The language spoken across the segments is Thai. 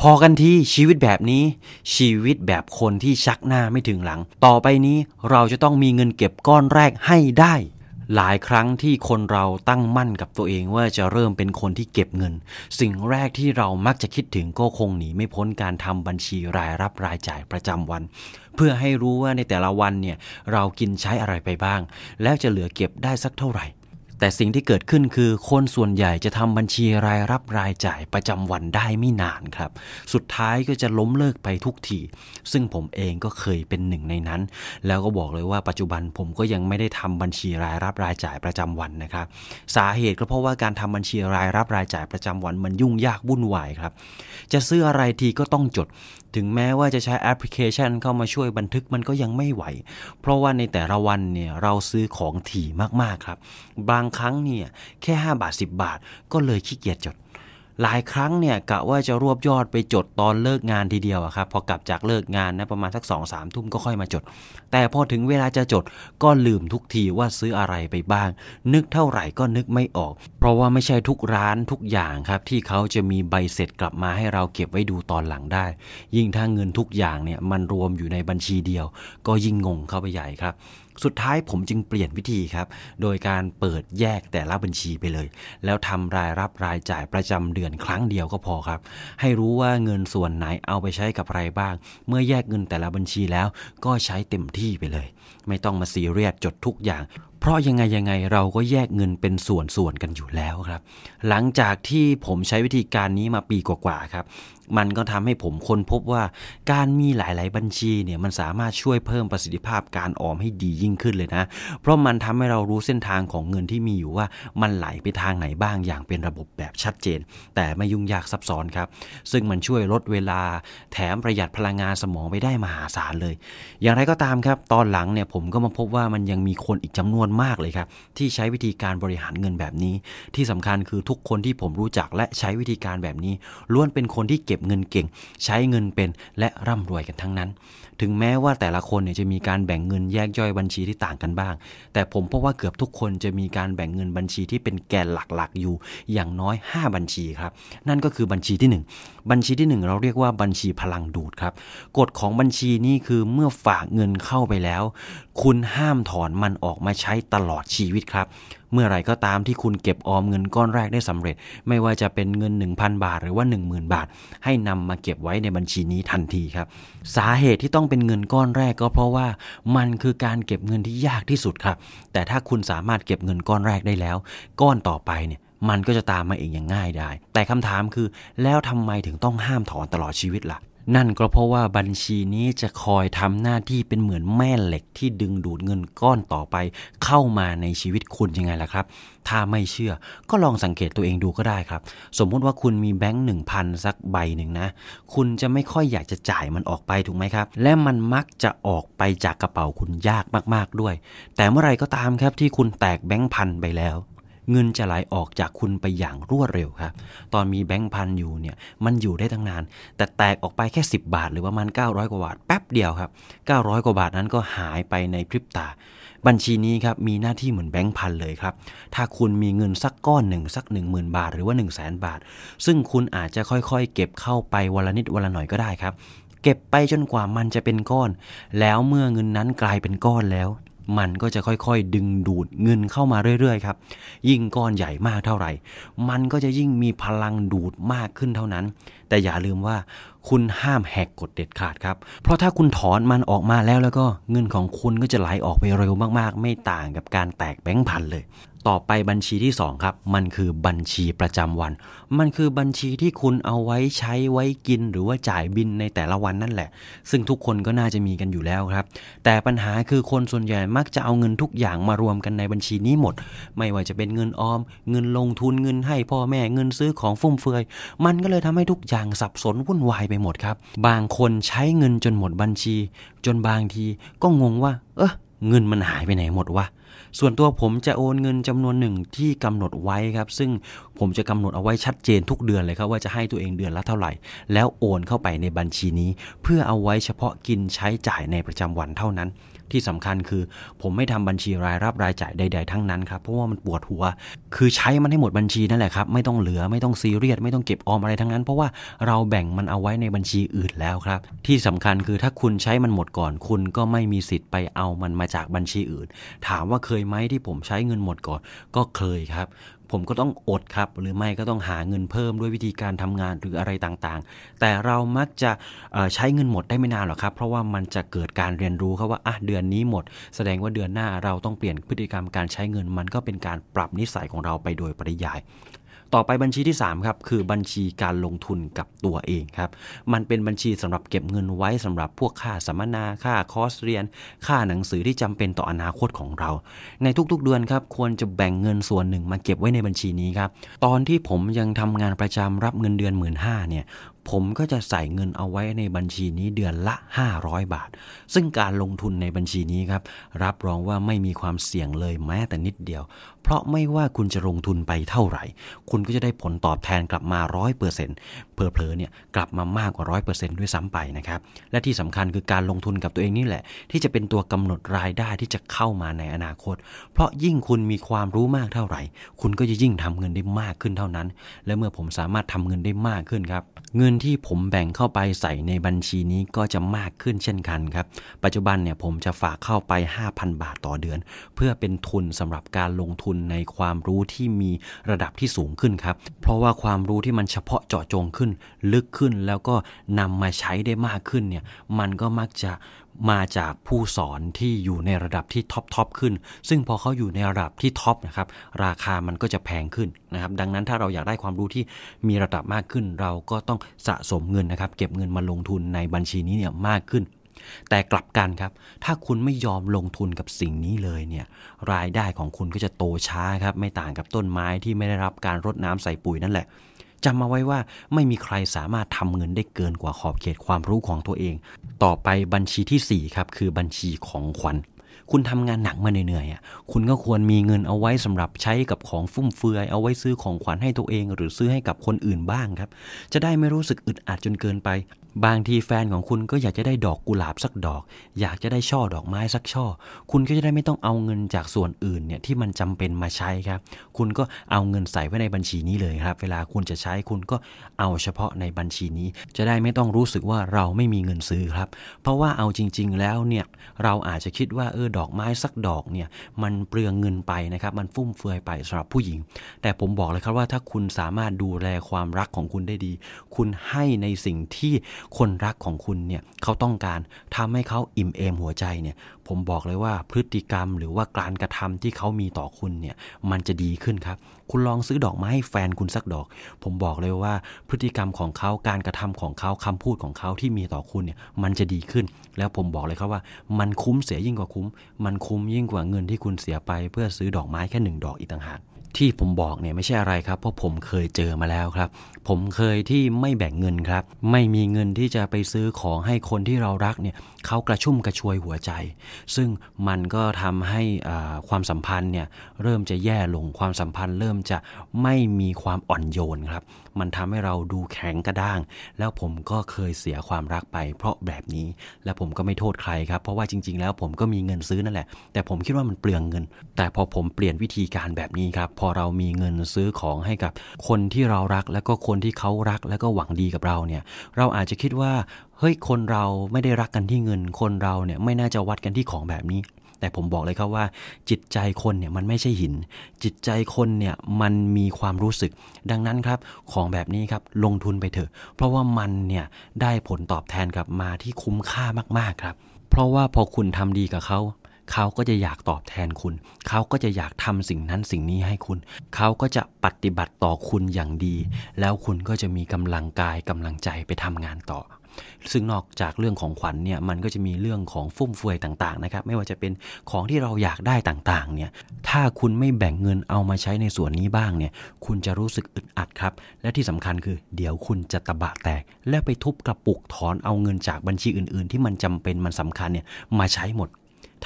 พอกันที่ชีวิตแบบนี้ ชีวิตแบบคนที่ชักหน้าไม่ถึงหลัง ต่อไปนี้เราจะต้องมีเงินเก็บก้อนแรกให้ได้ หลายครั้งที่คนเราตั้งมั่นกับตัวเองว่าจะเริ่มเป็นคนที่เก็บเงิน สิ่งแรกที่เรามักจะคิดถึงก็คงหนีไม่พ้นการทำบัญชีรายรับรายจ่ายประจำวัน เพื่อให้รู้ว่าในแต่ละวันเนี่ยเรากินใช้อะไรไปบ้าง แล้วจะเหลือเก็บได้สักเท่าไหร่ แต่สิ่งที่เกิดขึ้นคือคนส่วนใหญ่จะทำบัญชีรายรับรายจ่ายประจำวันได้ไม่นานครับ สุดท้ายก็จะล้มเลิกไปทุกที ซึ่งผมเองก็เคยเป็นหนึ่งในนั้น แล้วก็บอกเลยว่าปัจจุบันผมก็ยังไม่ได้ทำบัญชีรายรับรายจ่ายประจำวันนะครับ สาเหตุก็เพราะว่าการทำบัญชีรายรับรายจ่ายประจำวันมันยุ่งยากวุ่นวายครับ จะซื้ออะไรทีก็ต้องจด ถึงแม้ว่าจะใช้แอปพลิเคชันเข้ามาช่วยบันทึกมันก็ยังไม่ไหว เพราะว่าในแต่ละวันเนี่ยเราซื้อของถี่มากๆครับ บางครั้งเนี่ยแค่ 5 บาท 10 บาท ก็เลยขี้เกียจจด หลายครั้งเนี่ยกะว่าจะรวบยอดไปจดตอนเลิกงานทีเดียวอะครับพอกลับจากเลิกงานนะประมาณสัก2อสามทุ่มก็ค่อยมาจด แต่พอถึงเวลาจะจดก็ลืมทุกทีว่าซื้ออะไรไปบ้าง นึกเท่าไหร่ก็นึกไม่ออก เพราะว่าไม่ใช่ทุกร้านทุกอย่างครับ ที่เขาจะมีใบเสร็จกลับมาให้เราเก็บไว้ดูตอนหลังได้ ยิ่งถ้าเงินทุกอย่างเนี่ยมันรวมอยู่ในบัญชีเดียว ก็ยิ่งงงเข้าไปใหญ่ครับ สุดท้ายผมจึงเปลี่ยนวิธีครับ โดยการเปิดแยกแต่ละบัญชีไปเลย แล้วทำรายรับรายจ่ายประจำเดือนครั้งเดียวก็พอครับ ให้รู้ว่าเงินส่วนไหนเอาไปใช้กับอะไรบ้าง เมื่อแยกเงินแต่ละบัญชีแล้วก็ใช้เต็มที่ไปเลย ไม่ต้องมาซีเรียสจดทุกอย่าง เพราะยังไงยังไงเราก็แยกเงินเป็นส่วนๆกันอยู่แล้วครับ หลังจากที่ผมใช้วิธีการนี้มาปีกว่าๆครับ มันก็ทำให้ผมค้นพบว่าการมีหลาย ๆ บัญชีเนี่ยมันสามารถช่วยเพิ่มประสิทธิภาพการออมให้ดียิ่งขึ้นเลยนะ เพราะมันทำให้เรารู้เส้นทางของเงินที่มีอยู่ว่ามันไหลไปทางไหนบ้างอย่างเป็นระบบแบบชัดเจน แต่ไม่ยุ่งยากซับซ้อนครับ ซึ่งมันช่วยลดเวลาแถมประหยัดพลังงานสมองไปได้มหาศาลเลย อย่างไรก็ตามครับ ตอนหลังเนี่ยผมก็มาพบว่ามันยังมีคนอีกจำนวนมากเลยครับ ที่ใช้วิธีการบริหารเงินแบบนี้ ที่สำคัญคือทุกคนที่ผมรู้จักและใช้วิธีการแบบนี้ล้วนเป็นคนที่เก็บเงินเก่ง ใช้เงินเป็นและร่ำรวยกันทั้งนั้น ถึงแม้ว่าแต่ละคนเนี่ยจะมีการแบ่งเงินแยกย่อยบัญชีที่ต่างกันบ้าง แต่ผมพบว่าเกือบทุกคนจะมีการแบ่งเงินบัญชีที่เป็นแกนหลักๆ อยู่อย่างน้อย 5 บัญชีครับนั่นก็คือบัญชีที่ 1 บัญชีที่ 1 เราเรียกว่าบัญชีพลังดูดครับ กฎของบัญชีนี้คือเมื่อฝากเงินเข้าไปแล้ว คุณห้ามถอนมันออกมาใช้ตลอดชีวิตครับเมื่อไรก็ตามที่คุณเก็บออมเงินก้อนแรกได้สำเร็จ ไม่ว่าจะเป็นเงิน 1,000 บาทหรือว่า 10,000 บาท ให้นำมาเก็บไว้ในบัญชีนี้ทันทีครับ สาเหตุที่ต้องเป็นเงินก้อนแรกก็เพราะว่ามันคือการเก็บเงินที่ยากที่สุดครับ แต่ถ้าคุณสามารถเก็บเงินก้อนแรกได้แล้ว ก้อนต่อไปเนี่ย มันก็จะตามมาเองอย่างง่ายได้ แต่คำถามคือแล้วทำไมถึงต้องห้ามถอนตลอดชีวิตละ่ะ นั่นก็เพราะว่าบัญชีนี้จะคอยทำหน้าที่เป็นเหมือนแม่เหล็กที่ดึงดูดเงินก้อนต่อไป เข้ามาในชีวิตคุณยังไงล่ะครับ ถ้าไม่เชื่อก็ลองสังเกตตัวเองดูก็ได้ครับ สมมติว่าคุณมีแบงค์หนึ่งพันสักใบหนึ่งนะ คุณจะไม่ค่อยอยากจะจ่ายมันออกไปถูกไหมครับ และมันมักจะออกไปจากกระเป๋าคุณยากมากๆด้วย แต่เมื่อไรก็ตามครับที่คุณแตกแบงค์พันไปแล้ว เงินจะไหลออกจากคุณไปอย่างรวดเร็วครับ ตอนมีแบงค์พันอยู่เนี่ยมันอยู่ได้ตั้งนาน แต่แตกออกไปแค่ 10 บาท หรือประมาณ 900 กว่าบาทแป๊บเดียวครับ 900 กว่าบาทนั้นก็หายไปในพริบตา บัญชีนี้ครับมีหน้าที่เหมือนแบงค์พันเลยครับ ถ้าคุณมีเงินสักก้อนหนึ่งสัก 1 0,000 บาทหรือว่า 1 0 0 0 0แบาท ซึ่งคุณอาจจะค่อยๆ เก็บเข้าไปวันละนิดวันละหน่อยก็ได้ครับ เก็บไปจนกว่ามันจะเป็นก้อน แล้วเมื่อเงินนั้นกลายเป็นก้อนแล้ว มันก็จะค่อยๆ ดึงดูดเงินเข้ามาเรื่อยๆครับ ยิ่งก้อนใหญ่มากเท่าไหร่ มันก็จะยิ่งมีพลังดูดมากขึ้นเท่านั้น แต่อย่าลืมว่าคุณห้ามแหกกฎเด็ดขาดครับ เพราะถ้าคุณถอนมันออกมาแล้วแล้วก็เงินของคุณก็จะไหลออกไปเร็วมากๆ ไม่ต่างกับการแตกแบงค์พันเลย ต่อไปบัญชีที่ 2 ครับ มันคือบัญชีประจำวัน มันคือบัญชีที่คุณเอาไว้ใช้ไว้กิน หรือว่าจ่ายบินในแต่ละวันนั่นแหละ ซึ่งทุกคนก็น่าจะมีกันอยู่แล้วครับ แต่ปัญหาคือคนส่วนใหญ่มักจะเอาเงินทุกอย่างมารวมกันในบัญชีนี้หมด ไม่ว่าจะเป็นเงินออม เงินลงทุนเงินให้พ่อแม่เงินซื้อของฟุ่มเฟือย มันก็เลยทำให้ทุกอย่างสับสนวุ่นวายไปหมดครับ บางคนใช้เงินจนหมดบัญชี จนบางทีก็งงว่า เออเงินมันหายไปไหนหมดวะ ส่วนตัวผมจะโอนเงินจำนวนหนึ่งที่กำหนดไว้ครับ ซึ่งผมจะกำหนดเอาไว้ชัดเจนทุกเดือนเลยครับว่าจะให้ตัวเองเดือนละเท่าไหร่ แล้วโอนเข้าไปในบัญชีนี้ เพื่อเอาไว้เฉพาะกินใช้จ่ายในประจำวันเท่านั้น ที่สำคัญคือ ผมไม่ทำบัญชีรายรับรายจ่ายใด ๆ ทั้งนั้นครับเพราะว่ามันปวดหัว คือใช้มันให้หมดบัญชีนั่นแหละครับไม่ต้องเหลือไม่ต้องซีเรียสไม่ต้องเก็บออมอะไรทั้งนั้น เพราะว่าเราแบ่งมันเอาไว้ในบัญชีอื่นแล้วครับ ที่สำคัญคือถ้าคุณใช้มันหมดก่อน คุณก็ไม่มีสิทธิ์ไปเอามันมาจากบัญชีอื่น ถามว่าเคยไหมที่ผมใช้เงินหมดก่อน ก็เคยครับ ผมก็ต้องอดครับ หรือไม่ก็ต้องหาเงินเพิ่มด้วยวิธีการทำงานหรืออะไรต่างๆ แต่เรามักจะใช้เงินหมดได้ไม่นานหรอกครับ เพราะว่ามันจะเกิดการเรียนรู้ครับว่าอะเดือนนี้หมด แสดงว่าเดือนหน้าเราต้องเปลี่ยนพฤติกรรมการใช้เงินมันก็เป็นการปรับนิสัยของเราไปโดยปริยาย ต่อไปบัญชีที่ 3 ครับ คือบัญชีการลงทุนกับตัวเองครับ มันเป็นบัญชีสำหรับเก็บเงินไว้สำหรับพวกค่าสัมมนาค่าคอร์สเรียน ค่าหนังสือที่จำเป็นต่ออนาคตของเรา ในทุกๆเดือนครับ ควรจะแบ่งเงินส่วนหนึ่งมาเก็บไว้ในบัญชีนี้ครับ ตอนที่ผมยังทำงานประจำรับเงินเดือนหมื่นห้าเนี่ย ผมก็จะใส่เงินเอาไว้ในบัญชีนี้เดือนละ 500 บาท ซึ่งการลงทุนในบัญชีนี้ครับ รับรองว่าไม่มีความเสี่ยงเลยแม้แต่นิดเดียว เพราะไม่ว่าคุณจะลงทุนไปเท่าไหร่ คุณก็จะได้ผลตอบแทนกลับมา 100%เพอเพลอเนี่ยกลับมามากกว่า 100%ด้วยซ้ำไปนะครับ และที่สำคัญคือการลงทุนกับตัวเองนี่แหละ ที่จะเป็นตัวกำหนดรายได้ที่จะเข้ามาในอนาคต เพราะยิ่งคุณมีความรู้มากเท่าไหร่ คุณก็จะยิ่งทำเงินได้มากขึ้นเท่านั้น และเมื่อผมสามารถทำเงินได้มากขึ้นครับเงินที่ผมแบ่งเข้าไปใส่ในบัญชีนี้ก็จะมากขึ้นเช่นกันครับ ปัจจุบันเนี่ยผมจะฝากเข้าไป 5,000 บาทต่อเดือน เพื่อเป็นทุนสำหรับการลงทุนในความรู้ที่มีระดับที่สูงขึ้นครับ เพราะว่าความรู้ที่มันเฉพาะเจาะจงขึ้น ลึกขึ้นแล้วก็นำมาใช้ได้มากขึ้นเนี่ยมันก็มักจะ มาจากผู้สอนที่อยู่ในระดับที่ท็อปทอปขึ้น ซึ่งพอเขาอยู่ในระดับที่ท็อปนะครับ ราคามันก็จะแพงขึ้นนะครับ ดังนั้นถ้าเราอยากได้ความรู้ที่มีระดับมากขึ้น เราก็ต้องสะสมเงินนะครับ เก็บเงินมาลงทุนในบัญชีนี้เนี่ยมากขึ้น แต่กลับกันครับ ถ้าคุณไม่ยอมลงทุนกับสิ่งนี้เลยเนี่ย รายได้ของคุณก็จะโตช้าครับ ไม่ต่างกับต้นไม้ที่ไม่ได้รับการรดน้ำใส่ปุ๋ยนั่นแหละ จำมาไว้ว่าไม่มีใครสามารถทำเงินได้เกินกว่าขอบเขตความรู้ของตัวเอง ต่อไปบัญชีที่4ครับคือบัญชีของขวัญคุณทำงานหนักมาเหนื่อยๆคุณก็ควรมีเงินเอาไว้สำหรับใช้กับของฟุ่มเฟือย เอาไว้ซื้อของขวัญให้ตัวเอง หรือซื้อให้กับคนอื่นบ้างครับ จะได้ไม่รู้สึกอึดอัดจนเกินไป บางทีแฟนของคุณก็อยากจะได้ดอกกุหลาบสักดอก อยากจะได้ช่อดอกไม้สักช่อ คุณก็จะได้ไม่ต้องเอาเงินจากส่วนอื่นเนี่ยที่มันจำเป็นมาใช้ครับ คุณก็เอาเงินใส่ไว้ในบัญชีนี้เลยครับ เวลาคุณจะใช้คุณก็เอาเฉพาะในบัญชีนี้ จะได้ไม่ต้องรู้สึกว่าเราไม่มีเงินซื้อครับ เพราะว่าเอาจริง ๆ แล้วเนี่ยเราอาจจะคิดว่าเออดอกไม้สักดอกเนี่ยมันเปลืองเงินไปนะครับ มันฟุ่มเฟือยไปสำหรับผู้หญิง แต่ผมบอกเลยครับว่าถ้าคุณสามารถดูแลความรักของคุณได้ดี คุณให้ในสิ่งที่คนรักของคุณเนี่ยเขาต้องการทำให้เขาอิ่มเอมหัวใจเนี่ยผมบอกเลยว่าพฤติกรรมหรือว่าการกระทำที่เขามีต่อคุณเนี่ยมันจะดีขึ้นครับ คุณลองซื้อดอกไม้ให้แฟนคุณสักดอก ผมบอกเลยว่าพฤติกรรมของเขาการกระทำของเขาคำพูดของเขาที่มีต่อคุณเนี่ยมันจะดีขึ้น แล้วผมบอกเลยครับว่า มันคุ้มเสียยิ่งกว่าคุ้ม มันคุ้มยิ่งกว่าเงินที่คุณเสียไป เพื่อซื้อดอกไม้แค่หนึ่งดอกอีกต่างหากที่ผมบอกเนี่ยไม่ใช่อะไรครับเพราะผมเคยเจอมาแล้วครับ ผมเคยที่ไม่แบ่งเงินครับ ไม่มีเงินที่จะไปซื้อของให้คนที่เรารักเนี่ยเขากระชุ่มกระชวยหัวใจ ซึ่งมันก็ทำให้ความสัมพันธ์เนี่ยเริ่มจะแย่ลงความสัมพันธ์ เริ่มจะไม่มีความอ่อนโยนครับ มันทำให้เราดูแข็งกระด้าง แล้วผมก็เคยเสียความรักไป เพราะแบบนี้และผมก็ไม่โทษใครครับ เพราะว่าจริง ๆ แล้วผมก็มีเงินซื้อนั่นแหละ แต่ผมคิดว่ามันเปลืองเงิน แต่พอผมเปลี่ยนวิธีการแบบนี้ครับ พอเรามีเงินซื้อของให้กับคนที่เรารัก แล้วก็คนนที่เขารักแล้วก็หวังดีกับเราเนี่ย เราอาจจะคิดว่า เฮ้ย คนเราไม่ได้รักกันที่เงิน คนเราเนี่ยไม่น่าจะวัดกันที่ของแบบนี้ แต่ผมบอกเลยครับว่า จิตใจคนเนี่ยมันไม่ใช่หิน จิตใจคนเนี่ยมันมีความรู้สึก ดังนั้นครับ ของแบบนี้ครับลงทุนไปเถอะ เพราะว่ามันเนี่ยได้ผลตอบแทนกลับมาที่คุ้มค่ามากๆครับ เพราะว่าพอคุณทำดีกับเขา เขาก็จะอยากตอบแทนคุณ เขาก็จะอยากทำสิ่งนั้นสิ่งนี้ให้คุณ เขาก็จะปฏิบัติต่อคุณอย่างดี แล้วคุณก็จะมีกำลังกายกำลังใจไปทำงานต่อซึ่งนอกจากเรื่องของขวัญเนี่ยมันก็จะมีเรื่องของฟุ่มเฟือยต่างๆนะครับไม่ว่าจะเป็นของที่เราอยากได้ต่างๆเนี่ยถ้าคุณไม่แบ่งเงินเอามาใช้ในส่วนนี้บ้างเนี่ยคุณจะรู้สึกอึดอัดครับ และที่สำคัญคือเดี๋ยวคุณจะตะบะแตก และไปทุบกระปุกถอนเอาเงินจากบัญชีอื่น ๆ ที่มันจำเป็นมันสำคัญเนี่ยมาใช้หมด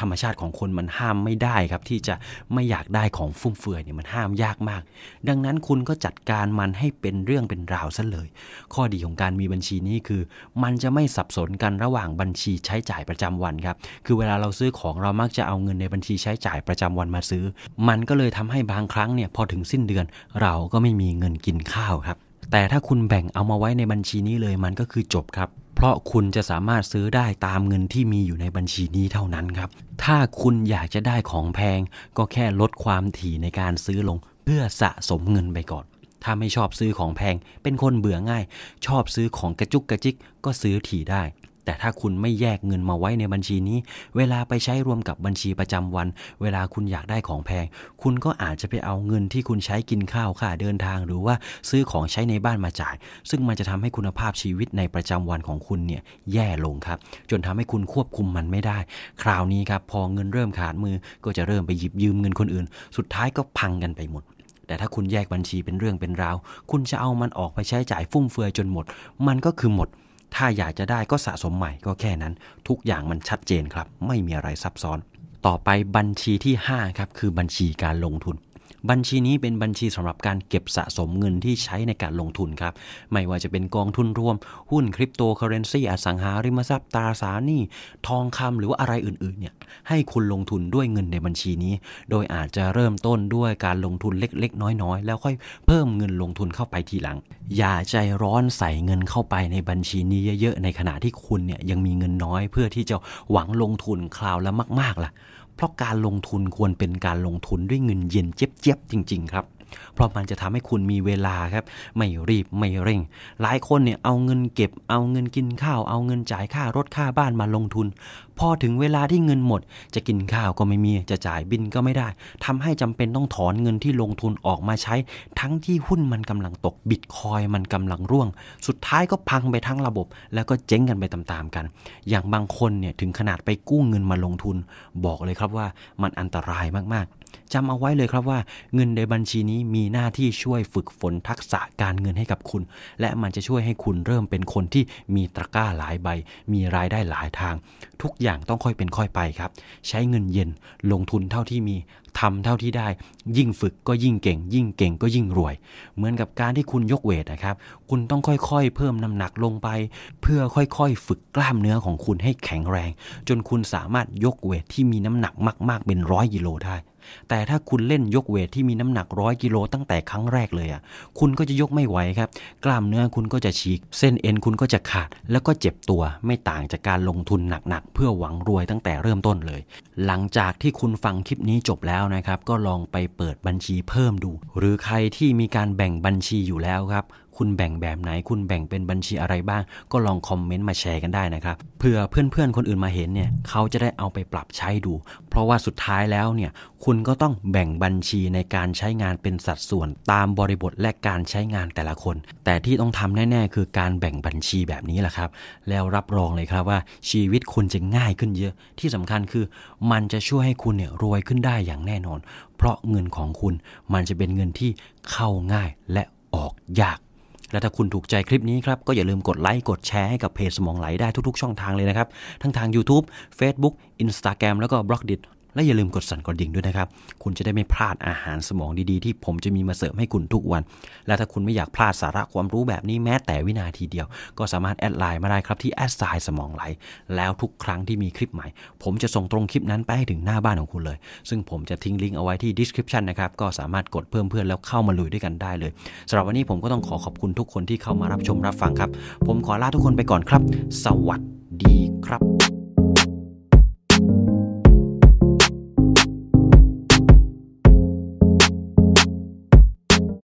ธรรมชาติของคนมันห้ามไม่ได้ครับ ที่จะไม่อยากได้ของฟุ่มเฟือยเนี่ยมันห้ามยากมาก ดังนั้นคุณก็จัดการมันให้เป็นเรื่องเป็นราวซะเลย ข้อดีของการมีบัญชีนี้คือ มันจะไม่สับสนกันระหว่างบัญชีใช้จ่ายประจำวันครับ คือเวลาเราซื้อของเรามักจะเอาเงินในบัญชีใช้จ่ายประจำวันมาซื้อ มันก็เลยทำให้บางครั้งเนี่ยพอถึงสิ้นเดือน เราก็ไม่มีเงินกินข้าวครับ แต่ถ้าคุณแบ่งเอามาไว้ในบัญชีนี้เลยมันก็คือจบครับ เพราะคุณจะสามารถซื้อได้ตามเงินที่มีอยู่ในบัญชีนี้เท่านั้นครับ ถ้าคุณอยากจะได้ของแพง ก็แค่ลดความถี่ในการซื้อลง เพื่อสะสมเงินไปก่อน ถ้าไม่ชอบซื้อของแพง เป็นคนเบื่อง่าย ชอบซื้อของกระจุกกระจิกก็ซื้อถี่ได้ แต่ถ้าคุณไม่แยกเงินมาไว้ในบัญชีนี้ เวลาไปใช้รวมกับบัญชีประจำวัน เวลาคุณอยากได้ของแพง คุณก็อาจจะไปเอาเงินที่คุณใช้กินข้าวค่าเดินทาง หรือว่าซื้อของใช้ในบ้านมาจ่าย ซึ่งมันจะทำให้คุณภาพชีวิตในประจำวันของคุณเนี่ยแย่ลงครับ จนทำให้คุณควบคุมมันไม่ได้ คราวนี้ครับพอเงินเริ่มขาดมือก็จะเริ่มไปหยิบยืมเงินคนอื่น สุดท้ายก็พังกันไปหมดแต่ถ้าคุณแยกบัญชีเป็นเรื่องเป็นราว คุณจะเอามันออกไปใช้จ่ายฟุ่มเฟือยจนหมด มันก็คือหมด ถ้าอยากจะได้ก็สะสมใหม่ก็แค่นั้น ทุกอย่างมันชัดเจนครับ ไม่มีอะไรซับซ้อน ต่อไปบัญชีที่ 5 ครับ คือบัญชีการลงทุน บัญชีนี้เป็นบัญชีสำหรับการเก็บสะสมเงินที่ใช้ในการลงทุนครับ ไม่ว่าจะเป็นกองทุนรวม หุ้นคริปโตเคอเรนซีอสังหาริมทรัพย์ตราสารหนี้ทองคำหรือว่าอะไรอื่นๆเนี่ยให้คุณลงทุนด้วยเงินในบัญชีนี้ โดยอาจจะเริ่มต้นด้วยการลงทุนเล็กๆ น้อยๆ แล้วค่อยเพิ่มเงินลงทุนเข้าไปทีหลัง อย่าใจร้อนใส่เงินเข้าไปในบัญชีนี้เยอะๆในขณะที่คุณเนี่ยยังมีเงินน้อยเพื่อที่จะหวังลงทุนคราวละมาก ๆล่ะ เพราะการลงทุนควรเป็นการลงทุนด้วยเงินเย็นเจี๊ยบๆจริง ๆ ครับเพราะมันจะทำให้คุณมีเวลาครับ ไม่รีบไม่เร่ง หลายคนเนี่ยเอาเงินเก็บ เอาเงินกินข้าว เอาเงินจ่ายค่ารถค่าบ้านมาลงทุน พอถึงเวลาที่เงินหมด จะกินข้าวก็ไม่มีจะจ่ายบินก็ไม่ได้ทำให้จำเป็นต้องถอนเงินที่ลงทุนออกมาใช้ ทั้งที่หุ้นมันกำลังตกบิตคอยมันกำลังร่วง สุดท้ายก็พังไปทั้งระบบ แล้วก็เจ๊งกันไปตามๆกัน อย่างบางคนเนี่ยถึงขนาดไปกู้เงินมาลงทุน บอกเลยครับว่ามันอันตรายมากๆจำเอาไว้เลยครับว่าเงินในบัญชีนี้มีหน้าที่ช่วยฝึกฝนทักษะการเงินให้กับคุณ และมันจะช่วยให้คุณเริ่มเป็นคนที่มีตะกร้าหลายใบ มีรายได้หลายทาง ทุกอย่างต้องค่อยเป็นค่อยไปครับ ใช้เงินเย็นลงทุนเท่าที่มีทำเท่าที่ได้ ยิ่งฝึกก็ยิ่งเก่ง ยิ่งเก่งก็ยิ่งรวย เหมือนกับการที่คุณยกเวทนะครับ คุณต้องค่อยๆ เพิ่มน้ำหนักลงไป เพื่อค่อยๆ ฝึกกล้ามเนื้อของคุณให้แข็งแรง จนคุณสามารถยกเวทที่มีน้ำหนักมาก ๆ เป็นร้อยกิโลได้แต่ถ้าคุณเล่นยกเวทที่มีน้ำหนักร้อยกิโลตั้งแต่ครั้งแรกเลยอะคุณก็จะยกไม่ไหวครับ กล้ามเนื้อคุณก็จะฉีก เส้นเอ็นคุณก็จะขาด แล้วก็เจ็บตัวไม่ต่างจากการลงทุนหนักๆ เพื่อหวังรวยตั้งแต่เริ่มต้นเลย หลังจากที่คุณฟังคลิปนี้จบแล้วนะครับ ก็ลองไปเปิดบัญชีเพิ่มดู หรือใครที่มีการแบ่งบัญชีอยู่แล้วครับ คุณแบ่งแบบไหน คุณแบ่งเป็นบัญชีอะไรบ้าง ก็ลองคอมเมนต์มาแชร์กันได้นะครับเพื่อเพื่อนๆคนอื่นมาเห็นเนี่ยเขาจะได้เอาไปปรับใช้ดู เพราะว่าสุดท้ายแล้วเนี่ยคุณก็ต้องแบ่งบัญชีในการใช้งานเป็นสัดส่วนตามบริบทและการใช้งานแต่ละคน แต่ที่ต้องทำแน่ๆ คือการแบ่งบัญชีแบบนี้แหละครับ แล้วรับรองเลยครับว่าชีวิตคุณจะง่ายขึ้นเยอะ ที่สำคัญคือมันจะช่วยให้คุณเนี่ยรวยขึ้นได้อย่างแน่นอน เพราะเงินของคุณมันจะเป็นเงินที่เข้าง่ายและออกยาก และถ้าคุณถูกใจคลิปนี้ครับ ก็อย่าลืมกดไลค์กดแชร์ให้กับเพจสมองไหลได้ทุกๆช่องทางเลยนะครับ ทั้งทาง YouTube Facebook Instagram แล้วก็ b ล็อกดิ และอย่าลืมกดสั่นกระดิ่งด้วยนะครับ คุณจะได้ไม่พลาดอาหารสมองดีๆ ที่ผมจะมีมาเสิร์ฟให้คุณทุกวัน และถ้าคุณไม่อยากพลาดสาระความรู้แบบนี้แม้แต่วินาทีเดียว ก็สามารถ add ไลน์มาได้ครับที่ at sign สมองไหล แล้วทุกครั้งที่มีคลิปใหม่ ผมจะส่งตรงคลิปนั้นไปให้ถึงหน้าบ้านของคุณเลย ซึ่งผมจะทิ้งลิงก์เอาไว้ที่ description นะครับก็สามารถกดเพิ่มเพื่อนแล้วเข้ามาลุยด้วยกันได้เลยสำหรับวันนี้ผมก็ต้องขอขอบคุณทุกคนที่เข้ามารับชมรับฟังครับ ผมขอลาทุกคนไปก่อนครับ สวัสดีครับ